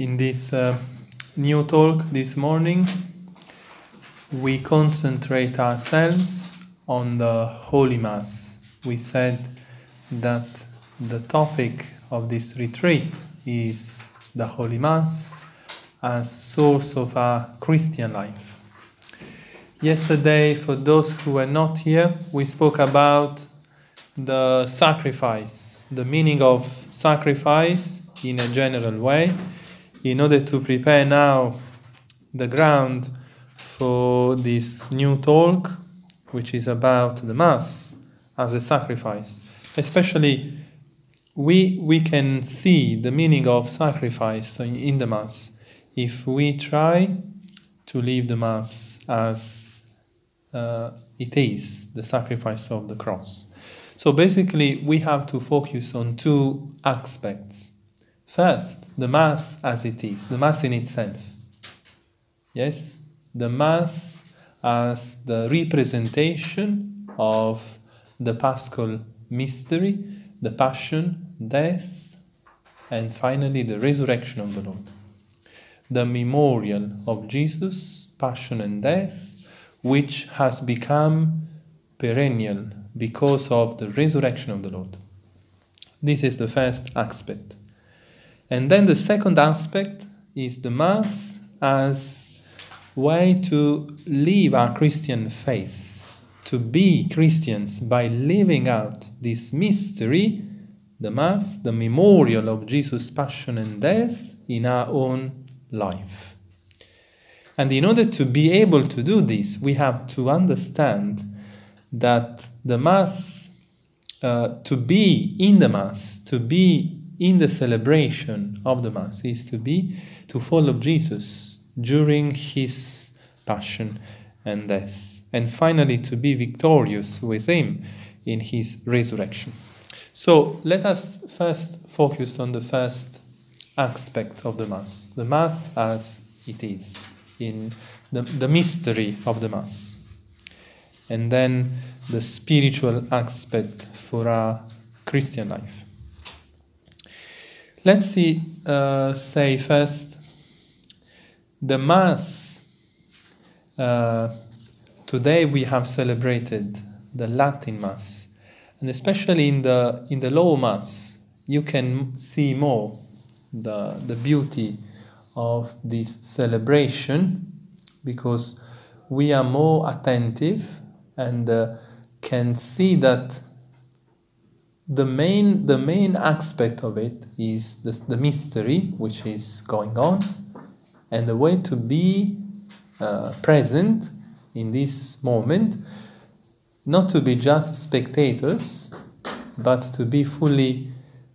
In this uh, new talk this morning, we concentrate ourselves on the Holy Mass. We said that the topic of this retreat is the Holy Mass as source of our Christian life. Yesterday, for those who were not here, we spoke about the sacrifice, the meaning of sacrifice in a general way, in order to prepare now the ground for this new talk, which is about the Mass as a sacrifice. Especially, we, we can see the meaning of sacrifice in the Mass if we try to live the Mass as uh, it is, the sacrifice of the cross. So basically, we have to focus on two aspects. First, the Mass as it is, the Mass in itself. Yes, the Mass as the representation of the Paschal mystery, the Passion, death, and finally the resurrection of the Lord. The memorial of Jesus' passion and death, which has become perennial because of the resurrection of the Lord. This is the first aspect. And then the second aspect is the Mass as way to live our Christian faith, to be Christians by living out this mystery, the Mass, the memorial of Jesus' passion and death in our own life. And in order to be able to do this, we have to understand that the Mass, uh, to be in the Mass, to be in the celebration of the Mass, is to be, to follow Jesus during his passion and death, and finally to be victorious with him in his resurrection. So let us first focus on the first aspect of the Mass, the Mass as it is, in the, the mystery of the Mass. And then the spiritual aspect for our Christian life. Let's see, uh, say first, the Mass. Uh, today we have celebrated the Latin Mass, and especially in the in the Low Mass, you can see more the the beauty of this celebration because we are more attentive and uh, can see that the main the main aspect of it is the, the mystery which is going on and the way to be uh, present in this moment not to be just spectators but to be fully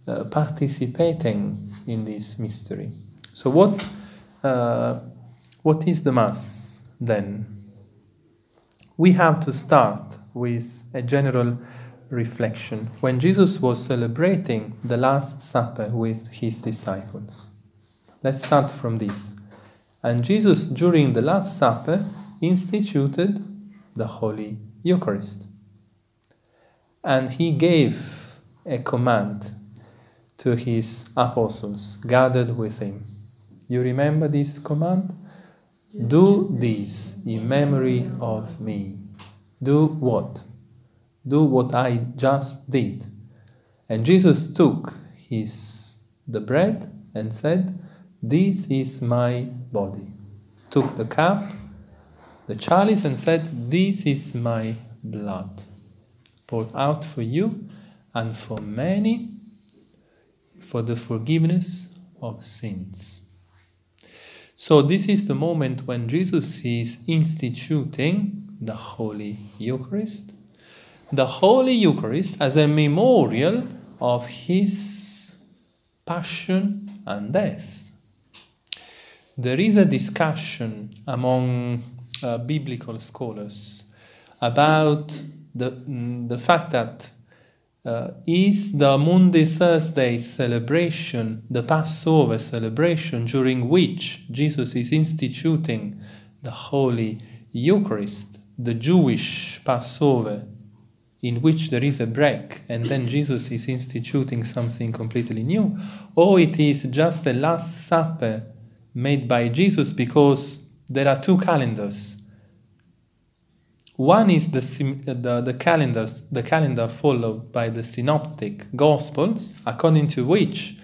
uh, participating in this mystery. So what uh, what is the mass then? We have to start with a general reflection. When Jesus was celebrating the Last Supper with his disciples, let's start from this. And Jesus, during the Last Supper, instituted the Holy Eucharist. And he gave a command to his apostles gathered with him. You remember this command? Do this in memory of me. Do what? Do what I just did. And Jesus took his the bread and said, This is my body. Took the cup, the chalice, and said, This is my blood, poured out for you and for many for the forgiveness of sins. So, this is the moment when Jesus is instituting the Holy Eucharist. The Holy Eucharist as a memorial of his passion and death. There is a discussion among uh, biblical scholars about the, the fact that uh, is the Maundy Thursday celebration, the Passover celebration, during which Jesus is instituting the Holy Eucharist, the Jewish Passover, in which there is a break and then Jesus is instituting something completely new, or it is just the Last Supper made by Jesus because there are two calendars. One is the, the, the, calendars, the calendar followed by the synoptic gospels, according to which,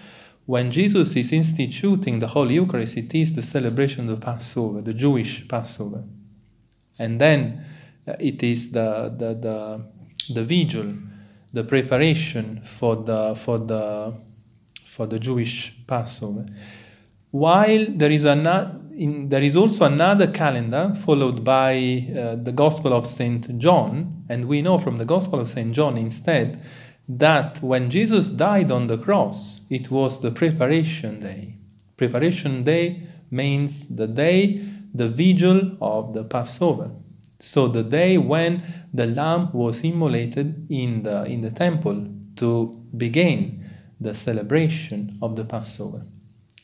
when Jesus is instituting the Holy Eucharist, it is the celebration of Passover, the Jewish Passover. And then uh, it is the, the, the, the vigil, the preparation for the, for the, for the Jewish Passover. While there is, another, in, there is also another calendar followed by uh, the Gospel of St. John, and we know from the Gospel of St. John instead that when Jesus died on the cross, it was the preparation day. Preparation day means the day, the vigil of the Passover. So the day when the lamb was immolated in the, in the temple to begin the celebration of the Passover.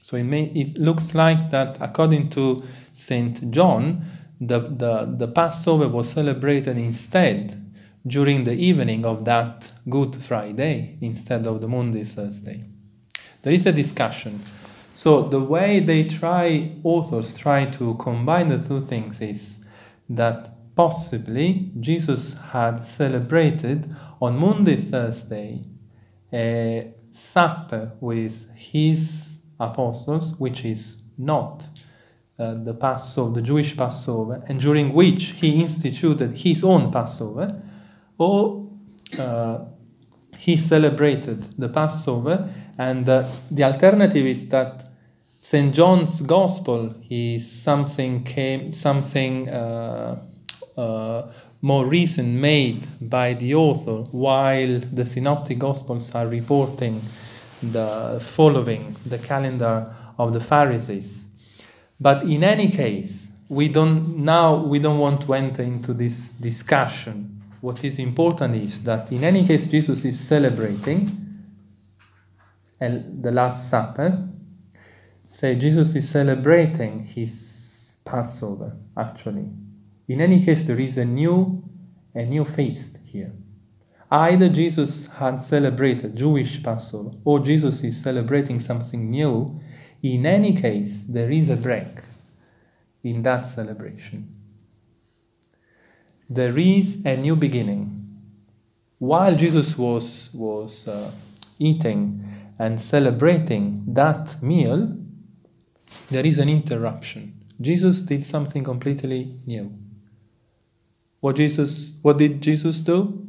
So it, may, it looks like that according to St. John, the, the, the Passover was celebrated instead during the evening of that Good Friday instead of the Maundy Thursday. There is a discussion. So the way they try, authors try to combine the two things is that possibly Jesus had celebrated on Maundy, Thursday a supper with his apostles, which is not uh, the Passover, the Jewish Passover, and during which he instituted his own Passover, or uh, he celebrated the Passover, and uh, the alternative is that St. John's Gospel is something came something uh, Uh, more recent made by the author, while the Synoptic Gospels are reporting the following the calendar of the Pharisees. But in any case, we don't now we don't want to enter into this discussion. What is important is that in any case Jesus is celebrating the Last Supper. Say Jesus is celebrating his Passover, actually. In any case, there is a new a new feast here. Either Jesus had celebrated Jewish Passover or Jesus is celebrating something new. In any case, there is a break in that celebration. There is a new beginning. While Jesus was, was uh, eating and celebrating that meal, there is an interruption. Jesus did something completely new. What Jesus what did Jesus do?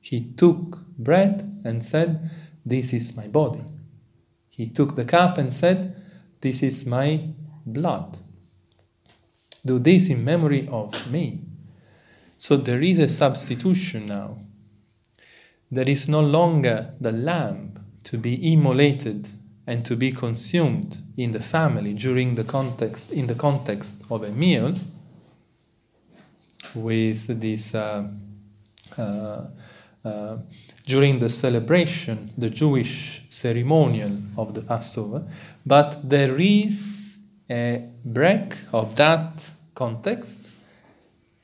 He took bread and said, This is my body. He took the cup and said, This is my blood. Do this in memory of me. So there is a substitution now. There is no longer the lamb to be immolated and to be consumed in the family during the context in the context of a meal with this uh, uh, uh, during the celebration, the Jewish ceremonial of the Passover, but there is a break of that context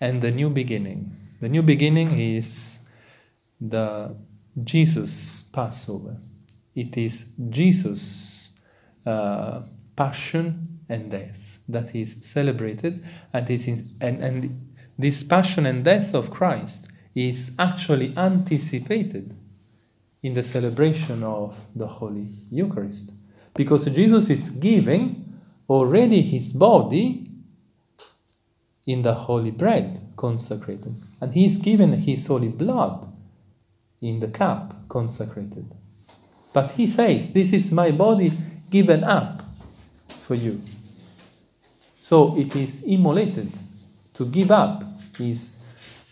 and the new beginning. The new beginning is the Jesus Passover. It is Jesus' uh, passion and death that is celebrated, and, is in, and, and this passion and death of Christ is actually anticipated in the celebration of the Holy Eucharist. Because Jesus is giving already his body in the holy bread consecrated, and he is given his holy blood in the cup consecrated. But he says, This is my body given up for you. So it is immolated. To give up is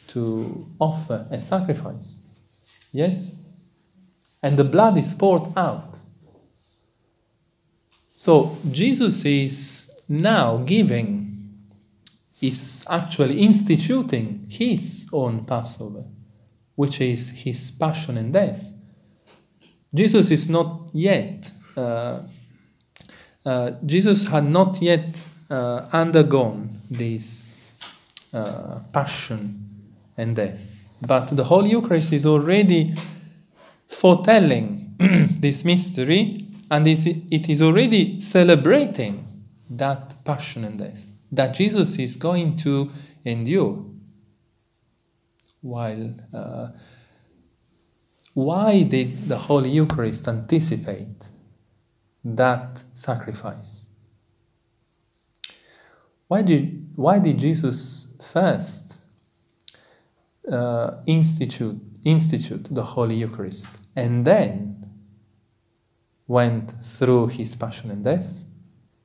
to offer a sacrifice. Yes? And the blood is poured out. So Jesus is now giving, is actually instituting his own Passover, which is his passion and death. Jesus is not yet, uh, uh, Jesus had not yet uh, undergone this uh, passion and death. But the Holy Eucharist is already foretelling this mystery and it is already celebrating that passion and death that Jesus is going to endure. While uh, why did the Holy Eucharist anticipate that sacrifice? Why did, why did Jesus first uh, institute, institute the Holy Eucharist and then went through his passion and death?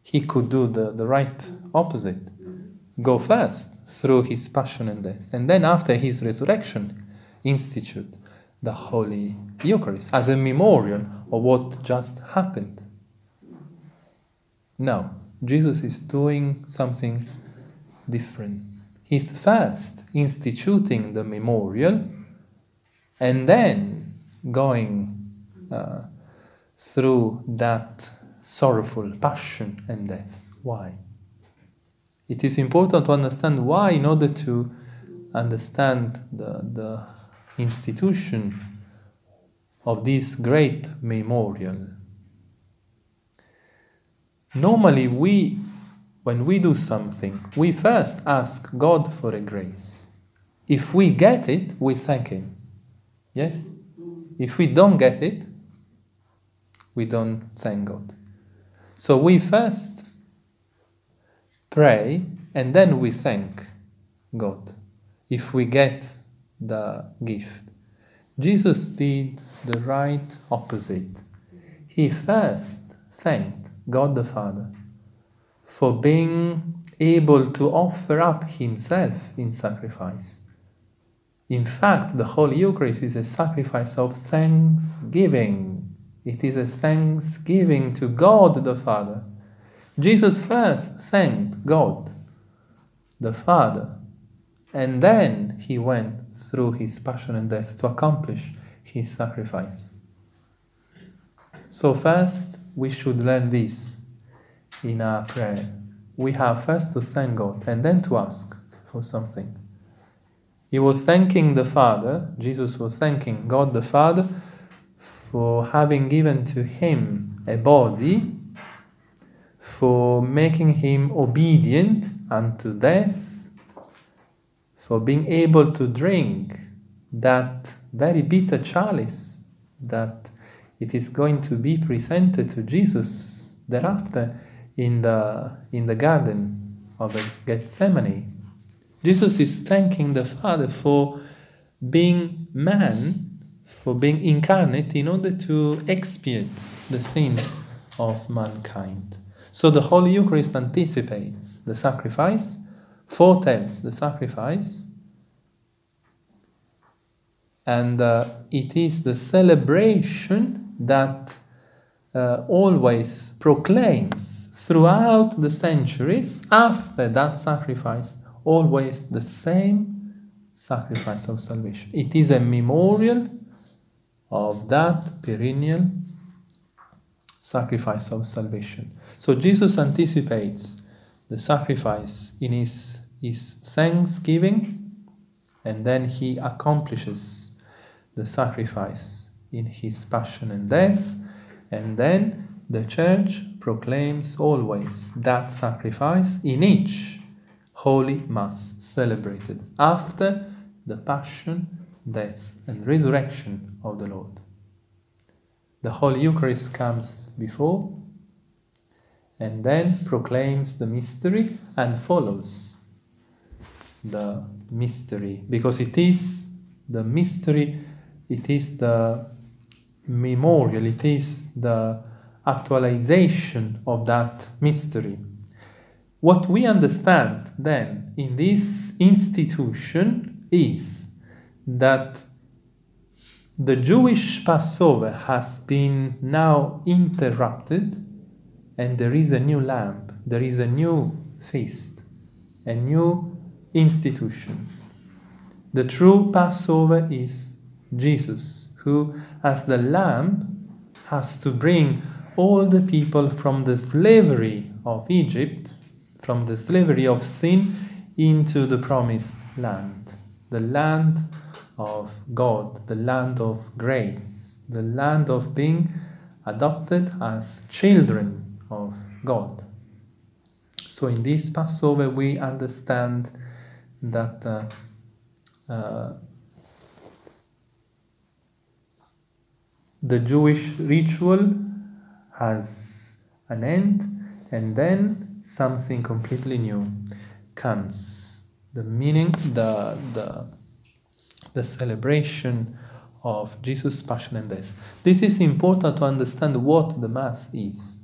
he could do the, the right opposite. Go first through his passion and death, and then after his resurrection, institute the Holy Eucharist as a memorial of what just happened. Now, Jesus is doing something different. He's first instituting the memorial and then going uh, through that sorrowful passion and death. Why? It is important to understand why in order to understand the, the institution of this great memorial. Normally, we, when we do something, we first ask God for a grace. If we get it, we thank Him. Yes? If we don't get it, we don't thank God. So we first pray and then we thank God if we get the gift. Jesus did the right opposite. He first thanked God the Father for being able to offer up Himself in sacrifice. In fact, the Holy Eucharist is a sacrifice of thanksgiving. It is a thanksgiving to God the Father. Jesus first thanked God the Father, and then he went through his passion and death to accomplish his sacrifice. So, first, we should learn this in our prayer. We have first to thank God and then to ask for something. He was thanking the Father, Jesus was thanking God the Father for having given to him a body, for making him obedient unto death, for being able to drink that very bitter chalice that it is going to be presented to Jesus thereafter in the, in the garden of Gethsemane. Jesus is thanking the Father for being man for being incarnate in order to expiate the sins of mankind. So the Holy Eucharist anticipates the sacrifice, foretells the sacrifice, and uh, it is the celebration that uh, always proclaims throughout the centuries after that sacrifice always the same sacrifice of salvation. It is a memorial of that perennial sacrifice of salvation. So Jesus anticipates the sacrifice in his, his thanksgiving, and then he accomplishes the sacrifice in his passion and death, and then the church proclaims always that sacrifice in each holy mass celebrated after the passion death, and resurrection of the Lord. The Holy Eucharist comes before and then proclaims the mystery and follows the mystery because it is the mystery, it is the memorial, it is the actualization of that mystery. What we understand then in this institution is that the Jewish Passover has been now interrupted and there is a new lamb, there is a new feast, a new institution. The true Passover is Jesus, who, as the lamb, has to bring all the people from the slavery of Egypt, from the slavery of sin, into the promised land, the land of God, the land of grace, the land of being adopted as children of God. So in this Passover, we understand that uh, uh, the Jewish ritual has an end, and then something completely new comes. The meaning, the the the celebration of Jesus' passion and death. This is important to understand what the Mass is.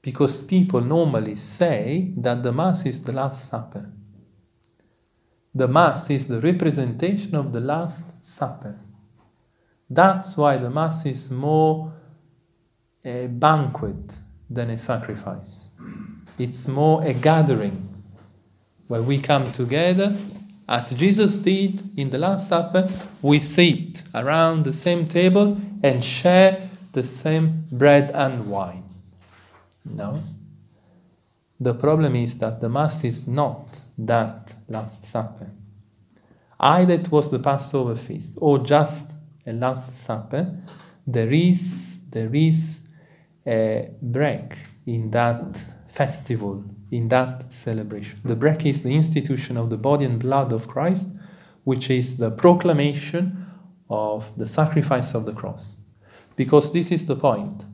Because people normally say that the Mass is the Last Supper. The Mass is the representation of the Last Supper. That's why the Mass is more a banquet than a sacrifice. It's more a gathering where we come together as Jesus did in the Last Supper, we sit around the same table and share the same bread and wine. No. The problem is that the Mass is not that Last Supper. Either it was the Passover feast or just a Last Supper, there is, there is break in that festival in that celebration. The break is the institution of the body and blood of Christ, which is the proclamation of the sacrifice of the cross. Because this is the point.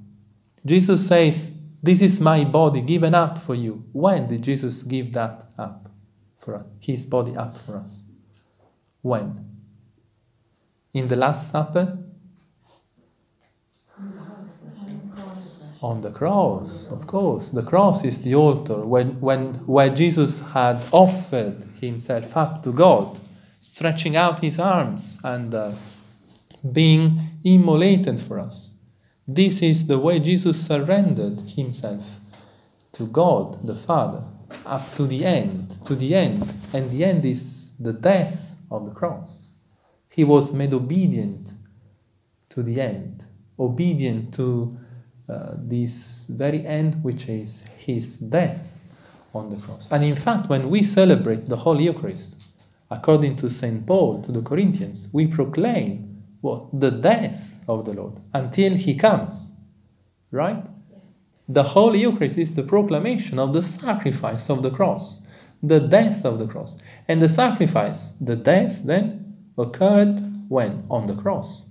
Jesus says, This is my body given up for you. When did Jesus give that up for us? His body up for us. When? In the Last Supper? On the cross, of course. The cross is the altar when, when, where Jesus had offered himself up to God, stretching out his arms and uh, being immolated for us. This is the way Jesus surrendered himself to God the Father up to the end, to the end. And the end is the death of the cross. He was made obedient to the end, obedient to uh, this very end, which is his death on the cross. And in fact, when we celebrate the Holy Eucharist, according to St. Paul to the Corinthians, we proclaim what? The death of the Lord until he comes. Right? The Holy Eucharist is the proclamation of the sacrifice of the cross, the death of the cross. And the sacrifice, the death, then occurred when? On the cross.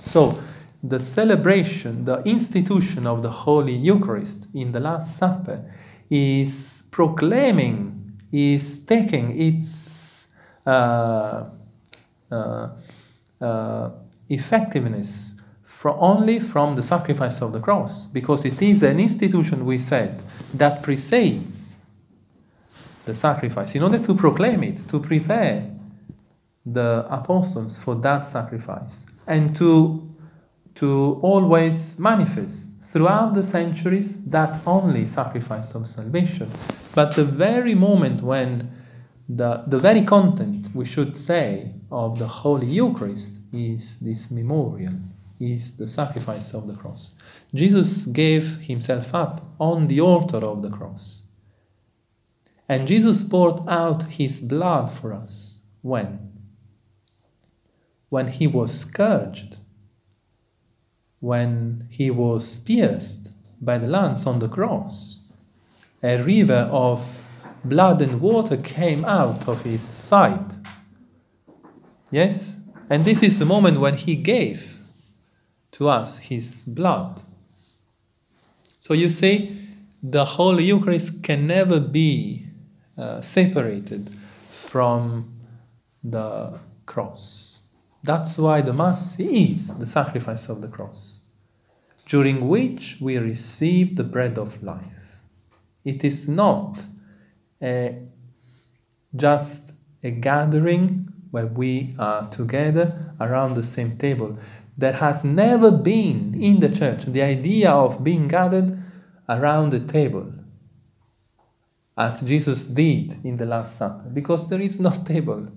So, the celebration, the institution of the Holy Eucharist in the Last Supper is proclaiming, is taking its uh, uh, uh, effectiveness from, only from the sacrifice of the cross, because it is an institution, we said, that precedes the sacrifice. In order to proclaim it, to prepare the apostles for that sacrifice, and to to always manifest throughout the centuries that only sacrifice of salvation. But the very moment when the, the very content, we should say, of the Holy Eucharist is this memorial, is the sacrifice of the cross. Jesus gave himself up on the altar of the cross. And Jesus poured out his blood for us. When? When he was scourged when he was pierced by the lance on the cross. A river of blood and water came out of his side. Yes? And this is the moment when he gave to us his blood. So you see, the Holy Eucharist can never be uh, separated from the cross. That's why the Mass is the sacrifice of the cross, during which we receive the bread of life. It is not a, just a gathering where we are together around the same table. There has never been in the church the idea of being gathered around the table as Jesus did in the Last Supper, because there is no table.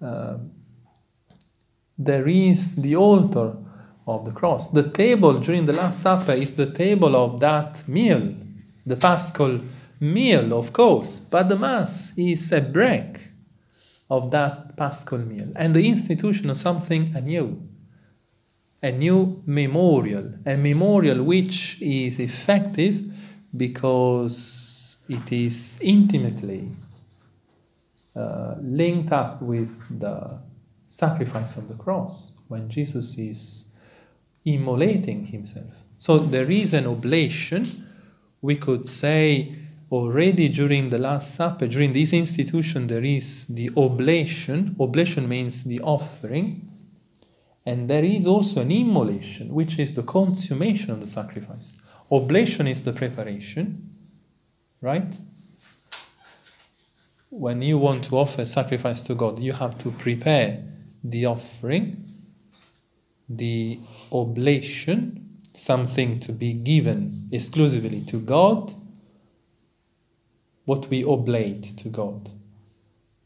Uh, there is the altar of the cross. The table during the Last Supper is the table of that meal, the Paschal meal, of course, but the Mass is a break of that Paschal meal and the institution of something anew. A new memorial, a memorial which is effective because it is intimately uh, linked up with the sacrifice on the cross when Jesus is immolating himself. So there is an oblation, we could say already during the Last Supper, during this institution, there is the oblation. Oblation means the offering. And there is also an immolation, which is the consummation of the sacrifice. Oblation is the preparation, right? when you want to offer sacrifice to God, you have to prepare the offering, the oblation, something to be given exclusively to God, what we oblate to God,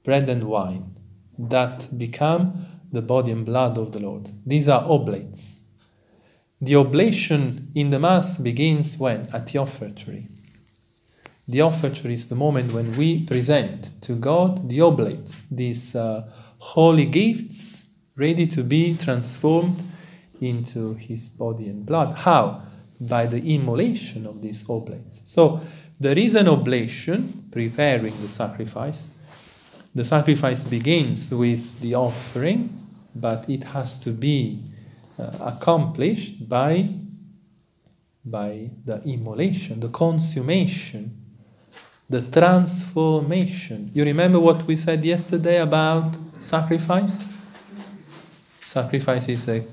bread and wine, that become the body and blood of the Lord. These are oblates. The oblation in the Mass begins when? At the offertory. The offertory is the moment when we present to God the oblates, these uh, holy gifts ready to be transformed into His body and blood. How? By the immolation of these oblates. So there is an oblation preparing the sacrifice. The sacrifice begins with the offering, but it has to be uh, accomplished by, by the immolation, the consummation the transformation. You remember what we said yesterday about sacrifice? Sacrifice is a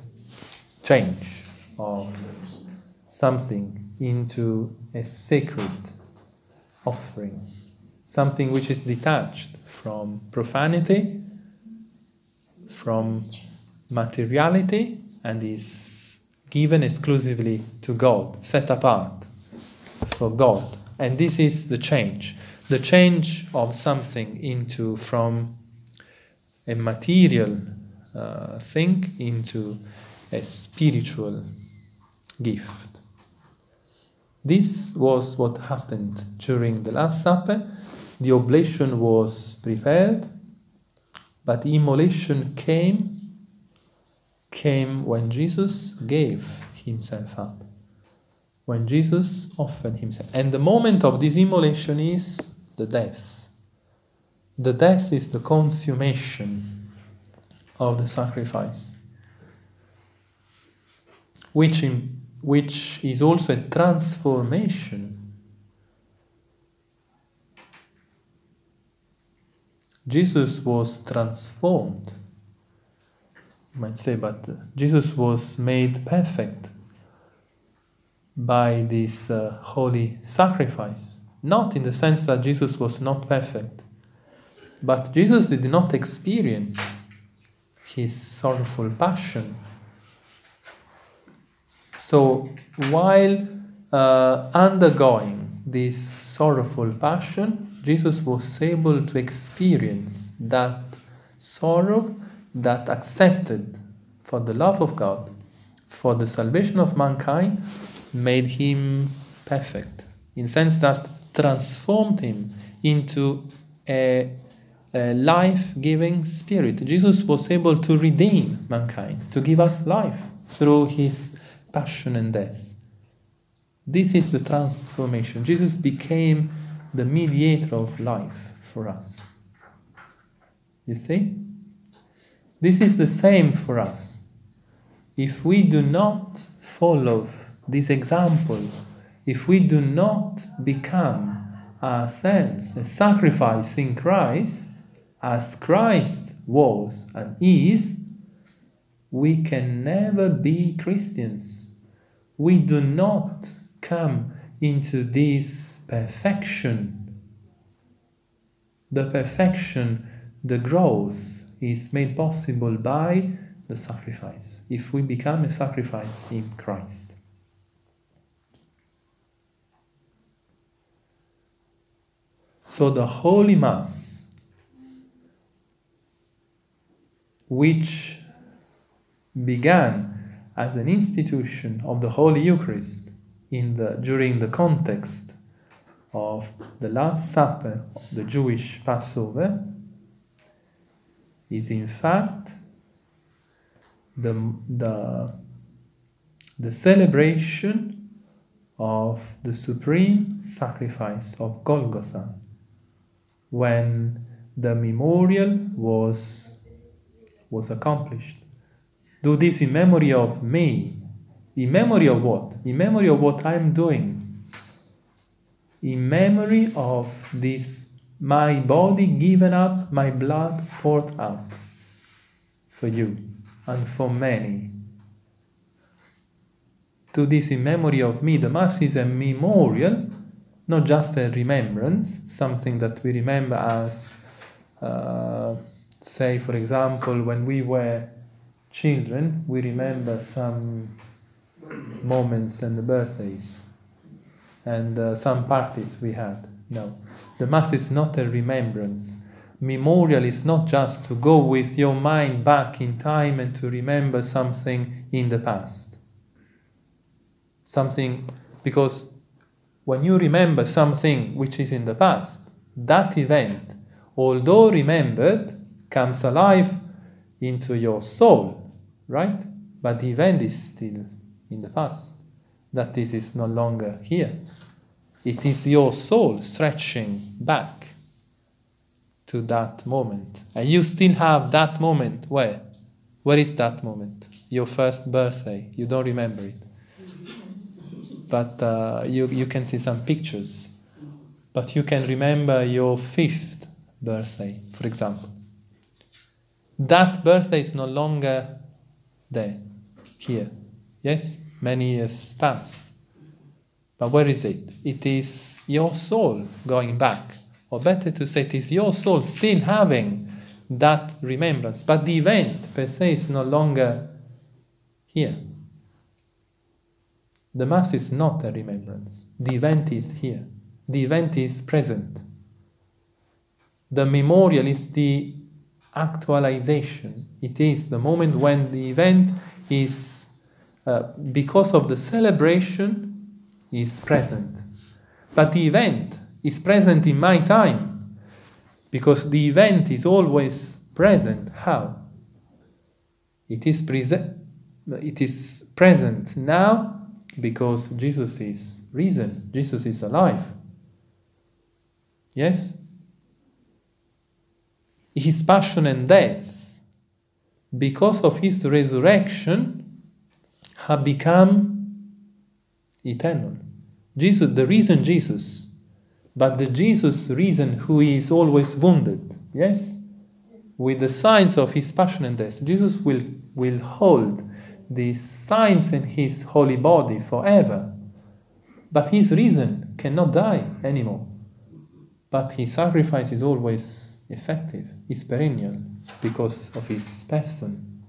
change of something into a sacred offering, something which is detached from profanity, from materiality, and is given exclusively to God, set apart for God and this is the change the change of something into from a material uh, thing into a spiritual gift. This was what happened during the Last Supper. The oblation was prepared, but immolation came came when Jesus gave himself up when Jesus offered himself. And the moment of this immolation is the death. The death is the consummation of the sacrifice, which, in, which is also a transformation. Jesus was transformed, you might say, but Jesus was made perfect by this uh, holy sacrifice. Not in the sense that Jesus was not perfect, but Jesus did not experience his sorrowful passion. So while uh, undergoing this sorrowful passion, Jesus was able to experience that sorrow that accepted for the love of God, for the salvation of mankind, made him perfect, in sense that transformed him into a, a life-giving spirit. Jesus was able to redeem mankind, to give us life through his passion and death. This is the transformation. Jesus became the mediator of life for us. You see? This is the same for us. If we do not follow this example, if we do not become ourselves a sacrifice in Christ, as Christ was and is, we can never be Christians. We do not come into this perfection. The perfection, the growth is made possible by the sacrifice. If we become a sacrifice in Christ. So the Holy Mass, which began as an institution of the Holy Eucharist in the, during the context of the Last Supper, of the Jewish Passover, is in fact the, the, the celebration of the supreme sacrifice of Golgotha when the memorial was, was accomplished. Do this in memory of me. In memory of what? In memory of what I'm doing. In memory of this, my body given up, my blood poured out for you and for many. Do this in memory of me. The Mass is a memorial, not just a remembrance, something that we remember as, uh, say, for example, when we were children, we remember some moments and the birthdays and uh, some parties we had. No, the Mass is not a remembrance. Memorial is not just to go with your mind back in time and to remember something in the past. Something, because when you remember something which is in the past, that event, although remembered, comes alive into your soul, right? But the event is still in the past. That this is no longer here. It is your soul stretching back to that moment. And you still have that moment. Where? Where is that moment? Your first birthday. You don't remember it. But uh, you, you can see some pictures. But you can remember your fifth birthday, for example. That birthday is no longer there, here. Yes? Many years past. But where is it? It is your soul going back or better to say, it is your soul still having that remembrance. But the event per se is no longer here. The Mass is not a remembrance. The event is here. The event is present. The memorial is the actualization. It is the moment when the event is, uh, because of the celebration, is present. But the event is present in my time because the event is always present. How? It is present. It is present now because Jesus is risen. Jesus is alive. Yes. His passion and death, because of his resurrection, have become eternal. Jesus, the reason Jesus but the Jesus reason who is always wounded, yes? With the signs of his passion and death, Jesus will, will hold these signs in his holy body forever. But his reason cannot die anymore. But his sacrifice is always effective, is perennial, because of his person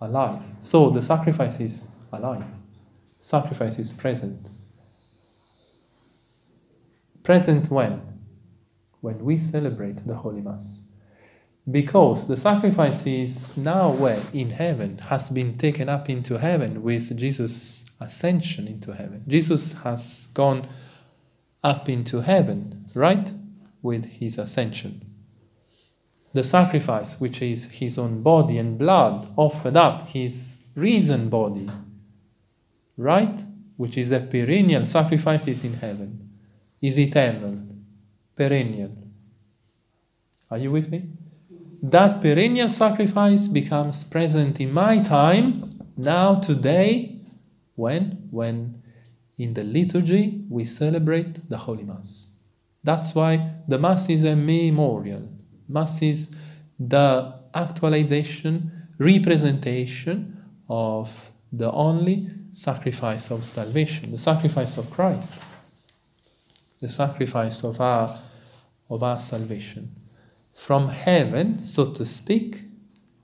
alive. So the sacrifice is alive, sacrifice is present. Present when? When we celebrate the Holy Mass. Because the sacrifice is now where? In heaven, has been taken up into heaven with Jesus' ascension into heaven. Jesus has gone up into heaven, right? With his ascension. The sacrifice, which is his own body and blood, offered up, his risen body, right? Which is a perennial sacrifice, is in heaven is eternal, perennial. Are you with me? That perennial sacrifice becomes present in my time, now, today, when? When in the liturgy we celebrate the Holy Mass. That's why the Mass is a memorial. Mass is the actualization, representation of the only sacrifice of salvation, the sacrifice of Christ the sacrifice of our, of our salvation. From heaven, so to speak,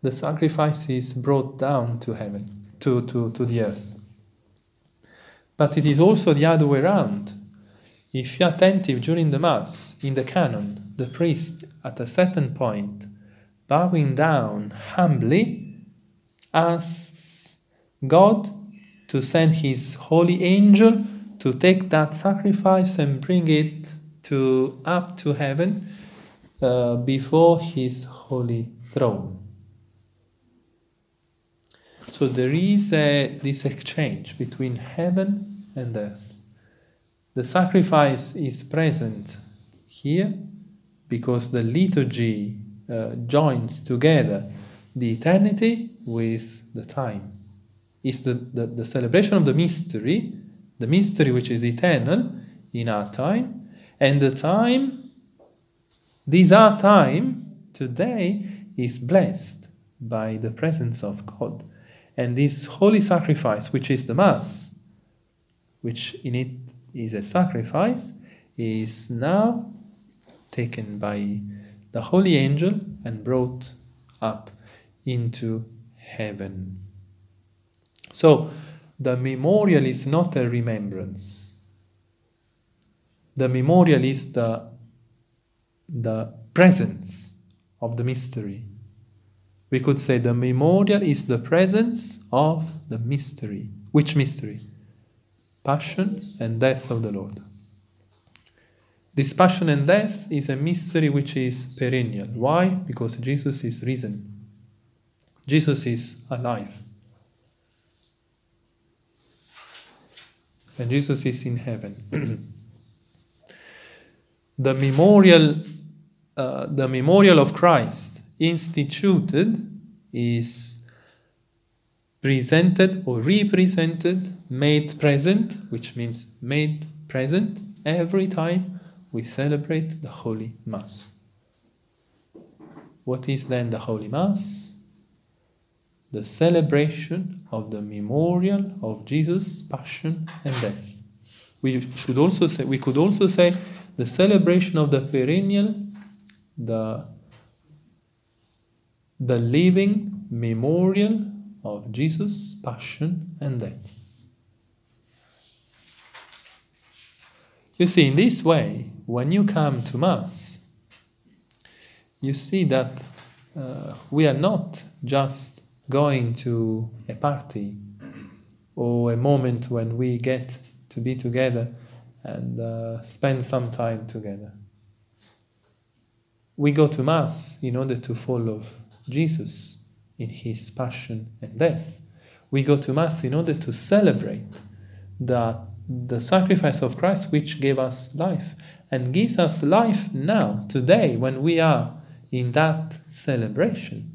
the sacrifice is brought down to heaven, to, to, to the earth. But it is also the other way around. If you're attentive during the Mass, in the canon, the priest at a certain point, bowing down humbly, asks God to send his holy angel to take that sacrifice and bring it to up to heaven uh, before his holy throne. So there is a, this exchange between heaven and earth. the sacrifice is present here because the liturgy uh, joins together the eternity with the time. It's the, the, the celebration of the mystery, the mystery which is eternal in our time, and the time, our time today is blessed by the presence of God. And this holy sacrifice, which is the Mass, which in it is a sacrifice, is now taken by the holy angel and brought up into heaven. So, the memorial is not a remembrance. The memorial is the, the presence of the mystery. We could say the memorial is the presence of the mystery. Which mystery? Passion and death of the Lord. This passion and death is a mystery which is perennial. Why? Because Jesus is risen. Jesus is alive. And Jesus is in heaven. the memorial uh, the memorial of Christ instituted is presented or represented, made present, which means made present every time we celebrate the Holy Mass. What is then the Holy Mass? The celebration of the memorial of Jesus' passion and death. We should also say we could also say the celebration of the perennial, the, the living memorial of Jesus' passion and death. You see, in this way, when you come to Mass, you see that uh, we are not just going to a party or a moment when we get to be together and uh, spend some time together. We go to Mass in order to follow Jesus in his passion and death. We go to Mass in order to celebrate the, the sacrifice of Christ which gave us life and gives us life now, today, when we are in that celebration.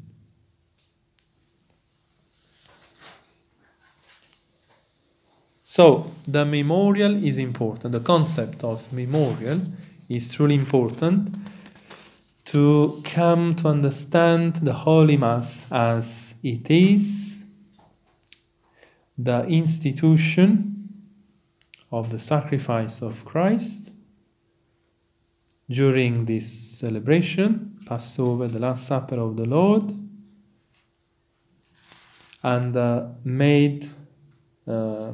So, the memorial is important. The concept of memorial is truly important to come to understand the Holy Mass as it is the institution of the sacrifice of Christ during this celebration, Passover, the Last Supper of the Lord, and uh, made uh,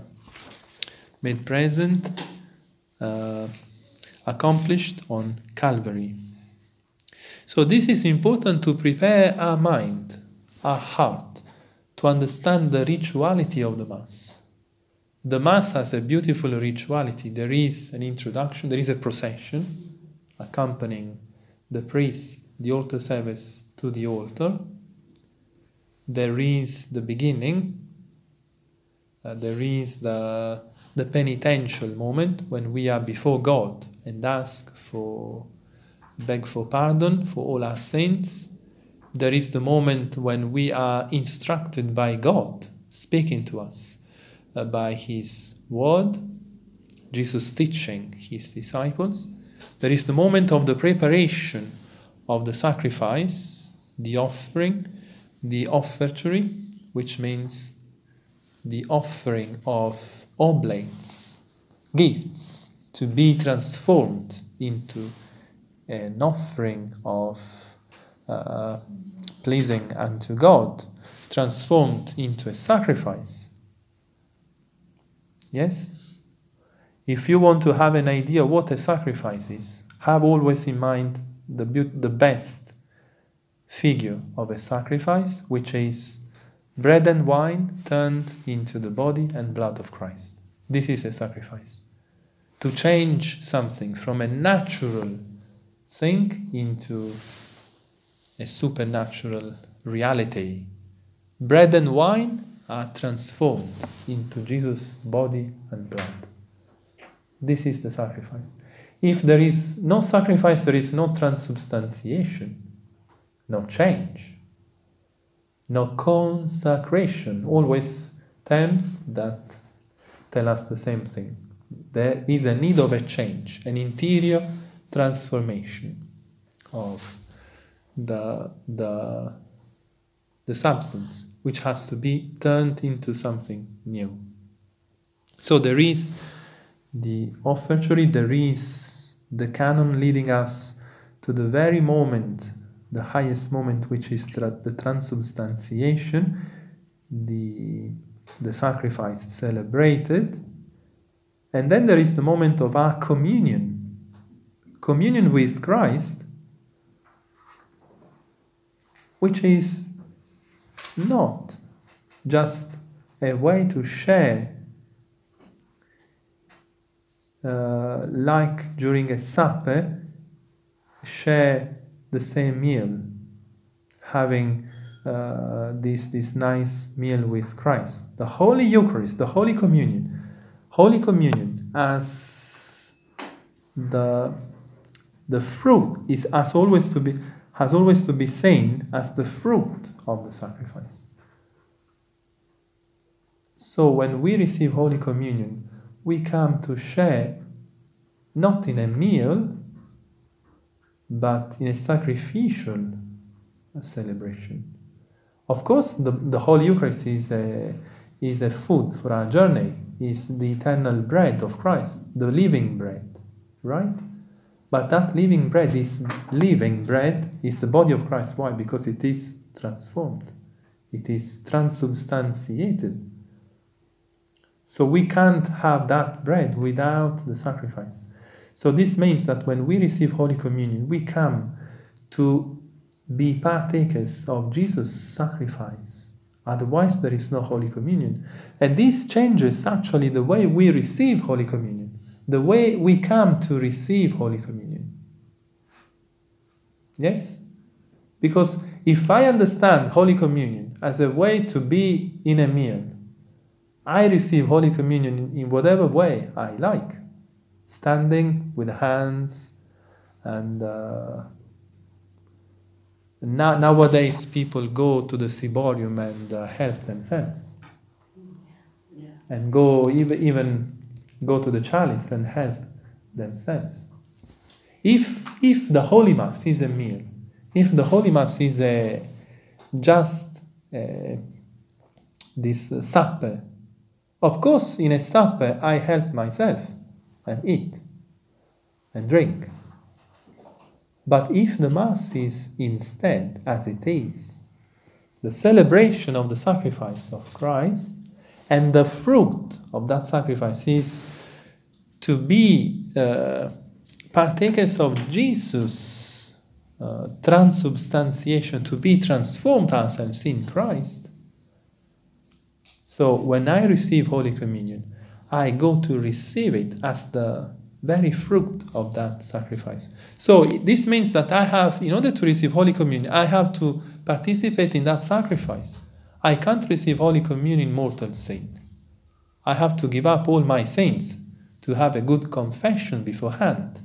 made present, uh, accomplished on Calvary. So, this is important to prepare our mind, our heart, to understand the rituality of the Mass. The Mass has a beautiful rituality. There is an introduction, there is a procession accompanying the priest, the altar service to the altar. There is the beginning, uh, there is the the penitential moment when we are before God and ask for, beg for pardon for all our sins. There is the moment when we are instructed by God, speaking to us uh, by His word, Jesus teaching His disciples. There is the moment of the preparation of the sacrifice, the offering, the offertory, which means the offering of oblates, gifts, to be transformed into an offering of uh, pleasing unto God, transformed into a sacrifice. Yes? If you want to have an idea what a sacrifice is, have always in mind the, be- the best figure of a sacrifice, which is bread and wine turned into the body and blood of Christ. This is a sacrifice. To change something from a natural thing into a supernatural reality. Bread and wine are transformed into Jesus' body and blood. This is the sacrifice. If there is no sacrifice, there is no transubstantiation, no change, no consecration. Always terms that tell us the same thing. There is a need of a change, an interior transformation of the, the, the substance, which has to be turned into something new. So there is the offertory, there is the canon leading us to the very moment, the highest moment, which is tra- the transubstantiation, the, the sacrifice celebrated. And then there is the moment of our communion, communion with Christ, which is not just a way to share, uh, like during a supper, share the same meal, having uh, this, this nice meal with Christ. The Holy Eucharist, the Holy Communion, Holy Communion as the, the fruit is as always to be has always to be seen as the fruit of the sacrifice. So when we receive Holy Communion, we come to share not in a meal, but in a sacrificial celebration. Of course, the, the Holy Eucharist is a, is a food for our journey, is the eternal bread of Christ, the living bread, right? But that living bread is living bread is the body of Christ. Why? Because it is transformed. It is transubstantiated. So we can't have that bread without the sacrifice. So this means that when we receive Holy Communion, we come to be partakers of Jesus' sacrifice. Otherwise, there is no Holy Communion. And this changes actually the way we receive Holy Communion the way we come to receive Holy Communion. Yes? Because if I understand Holy Communion as a way to be in a meal, I receive Holy Communion in whatever way I like. Standing with hands and uh, now, nowadays people go to the ciborium and uh, help themselves. Yeah. And go even, even go to the chalice and help themselves. If, if the Holy Mass is a meal, if the Holy Mass is a, just a, this supper, of course, in a supper, I help myself and eat and drink. But if the Mass is instead, as it is, the celebration of the sacrifice of Christ, and the fruit of that sacrifice is to be uh, partakers of Jesus' uh, transubstantiation, to be transformed ourselves in Christ. So when I receive Holy Communion, I go to receive it as the very fruit of that sacrifice. So this means that I have, in order to receive Holy Communion, I have to participate in that sacrifice. I can't receive Holy Communion mortal sin. I have to give up all my sins to have a good confession beforehand.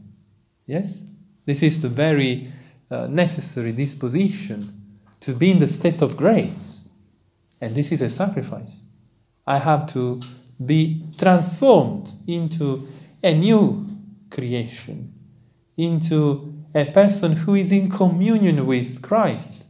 Yes? This is the very uh, necessary disposition to be in the state of grace. And this is a sacrifice. I have to be transformed into a new creation, into a person who is in communion with Christ.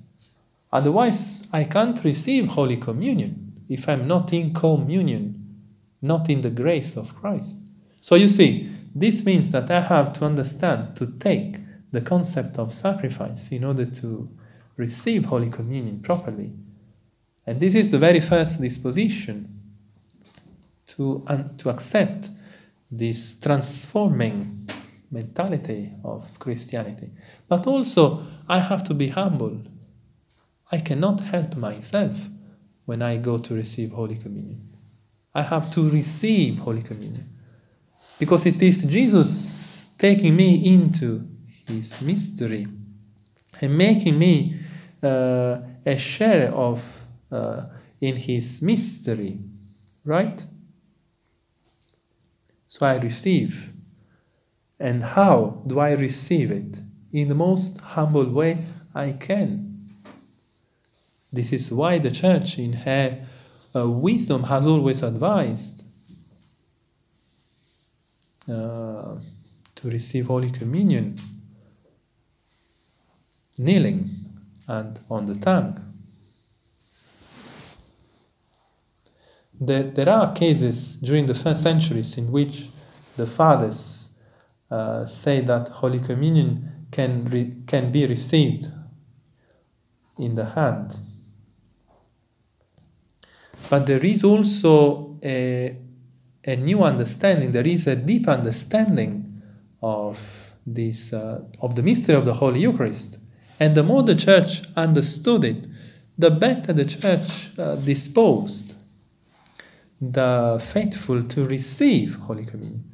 Otherwise, I can't receive Holy Communion if I'm not in communion, not in the grace of Christ. So you see, this means that I have to understand, to take the concept of sacrifice in order to receive Holy Communion properly. And this is the very first disposition to, to accept this transforming mentality of Christianity. But also, I have to be humble. I cannot help myself when I go to receive Holy Communion. I have to receive Holy Communion. Because it is Jesus taking me into his mystery and making me uh, a share of uh, in his mystery, right? So I receive And how do I receive it? In the most humble way I can. This is why the Church, in her uh, wisdom, has always advised uh, to receive Holy Communion kneeling and on the tongue. There, there are cases during the first centuries in which the fathers uh, say that Holy Communion can, re- can be received in the hand. But there is also a, a new understanding, there is a deep understanding of, this, uh, of the mystery of the Holy Eucharist. And the more the church understood it, the better the church uh, disposed the faithful to receive Holy Communion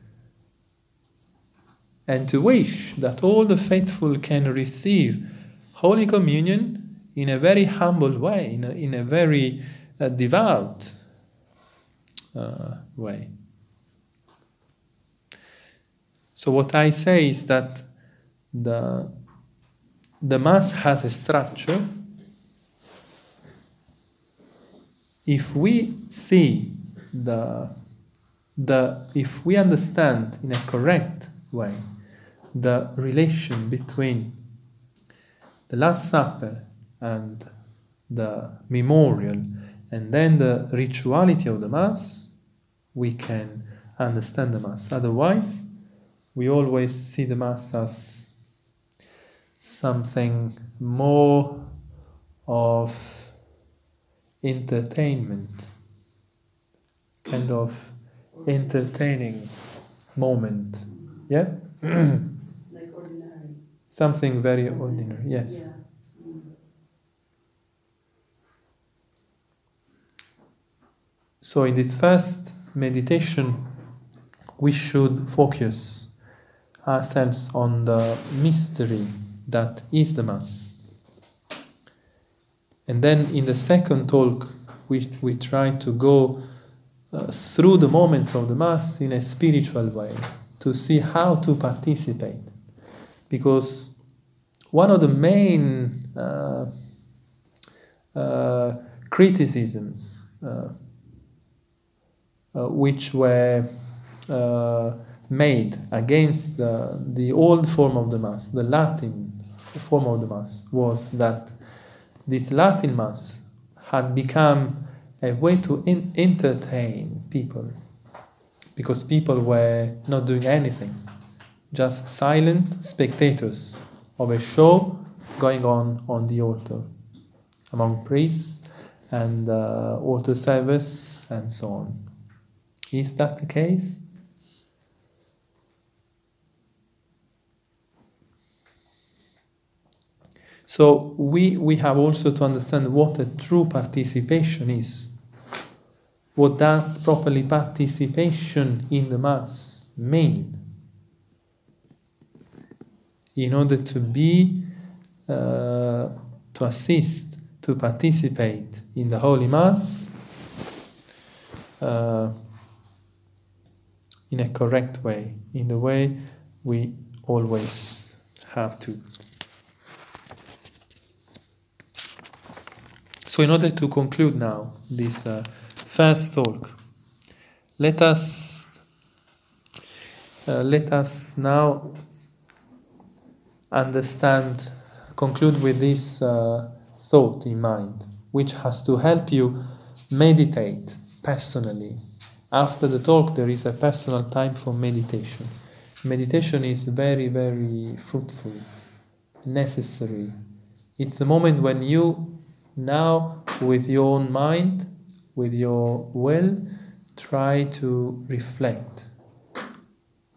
and to wish that all the faithful can receive Holy Communion in a very humble way, in a, in a very uh, devout uh, way. So, what I say is that the, the Mass has a structure. If we see the, the if we understand in a correct way the relation between the Last Supper and the memorial and then the rituality of the Mass, we can understand the Mass. Otherwise, we always see the Mass as something more of entertainment kind of entertaining moment. Yeah? like ordinary. Something very ordinary, yes. Yeah. So, in this first meditation, we should focus ourselves on the mystery that is the Mass. And then in the second talk, we, we try to go uh, through the moments of the Mass in a spiritual way to see how to participate. Because one of the main uh, uh, criticisms uh, uh, which were uh, made against the, the old form of the Mass, the Latin form of the Mass, was that this Latin Mass had become a way to in- entertain people because people were not doing anything, just silent spectators of a show going on on the altar among priests and uh, altar service and so on. Is that the case? So we, we have also to understand what a true participation is. What does properly participation in the Mass mean? In order to be, uh, to assist, to participate in the Holy Mass uh, in a correct way, in the way we always have to. So, in order to conclude now this uh, first talk, let us uh, let us now understand, conclude with this uh, thought in mind, which has to help you meditate personally. After the talk, there is a personal time for meditation. Meditation is very, very fruitful, necessary. It's the moment when you now, with your own mind, with your will, try to reflect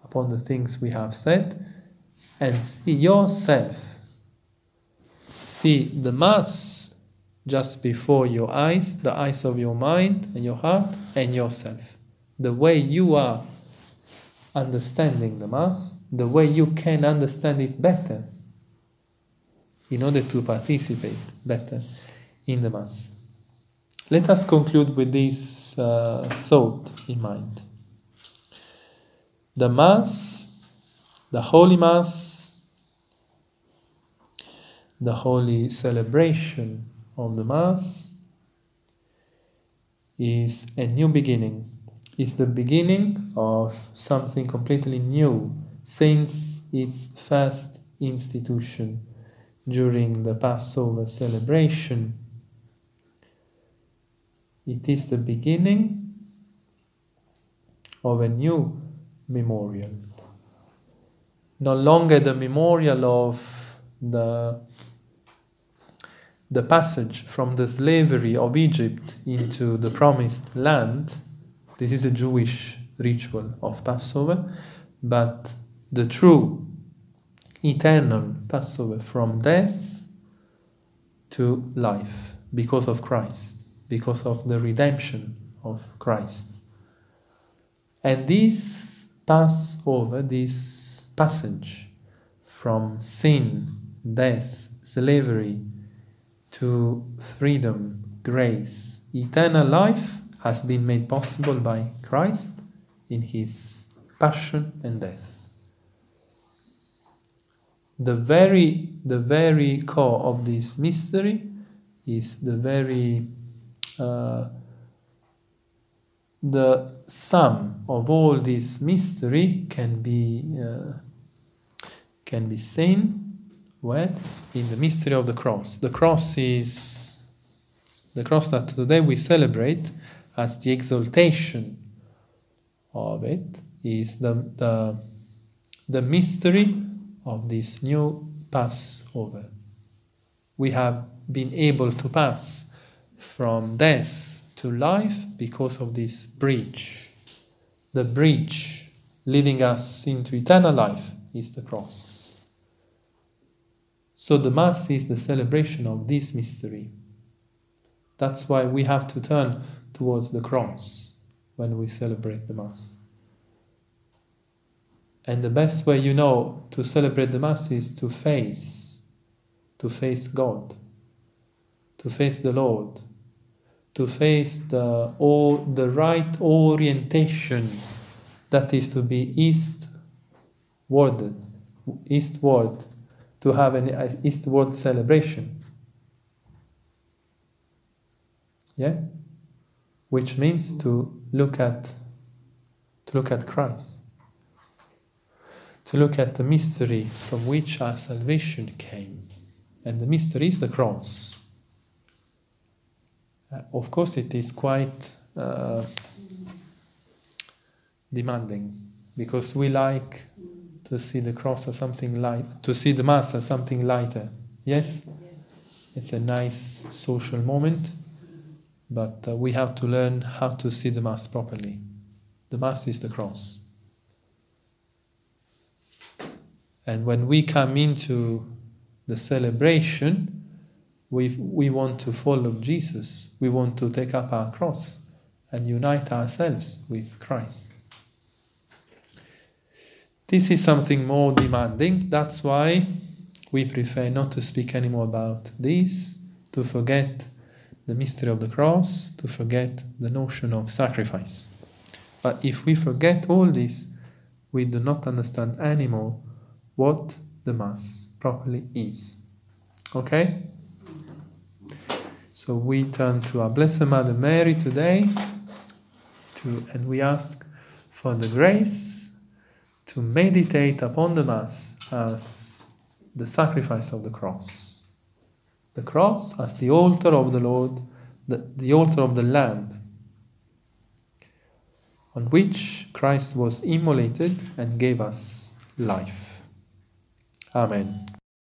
upon the things we have said and see yourself. See the Mass just before your eyes, the eyes of your mind and your heart, and yourself. The way you are understanding the Mass, the way you can understand it better in order to participate better in the Mass. Let us conclude with this uh, thought in mind. The Mass, The Holy Mass, the holy celebration of the Mass, is a new beginning. Is the beginning of something completely new since its first institution during the Passover celebration. It is the beginning of a new memorial. No longer the memorial of the, the passage from the slavery of Egypt into the promised land. This is a Jewish ritual of Passover, but the true eternal Passover from death to life because of Christ, because of the redemption of Christ. And this Passover, this passage from sin, death, slavery to freedom, grace, eternal life has been made possible by Christ in his passion and death the very the very core of this mystery is the very uh, the sum of all this mystery can be uh, can be seen where in the mystery of the cross the cross is the cross that today we celebrate as the exaltation of it is the the, the mystery of this new Passover. We have been able to pass from death to life because of this bridge. The bridge leading us into eternal life is the cross. So the Mass is the celebration of this mystery. That's why we have to turn towards the cross when we celebrate the Mass. And the best way you know to celebrate the Mass is to face, to face God, to face the Lord, to face the, or, the right orientation that is to be eastward, eastward, to have an eastward celebration. Yeah? Which means to look at to look at Christ to look at the mystery from which our salvation came. And the mystery is the cross. Uh, of course, it is quite uh, demanding because we like to see the cross as something light, to see the Mass as something lighter. Yes? It's a nice social moment, but uh, we have to learn how to see the Mass properly. The Mass is the cross. And when we come into the celebration, we, we want to follow Jesus. We want to take up our cross and unite ourselves with Christ. This is something more demanding. That's why we prefer not to speak anymore about this, to forget the mystery of the cross, to forget the notion of sacrifice. But if we forget all this, we do not understand anymore what the Mass properly is. Okay? So we turn to our Blessed Mother Mary today to, and we ask for the grace to meditate upon the Mass as the sacrifice of the cross. The cross as the altar of the Lord, the, the altar of the Lamb, on which Christ was immolated and gave us life. Amen.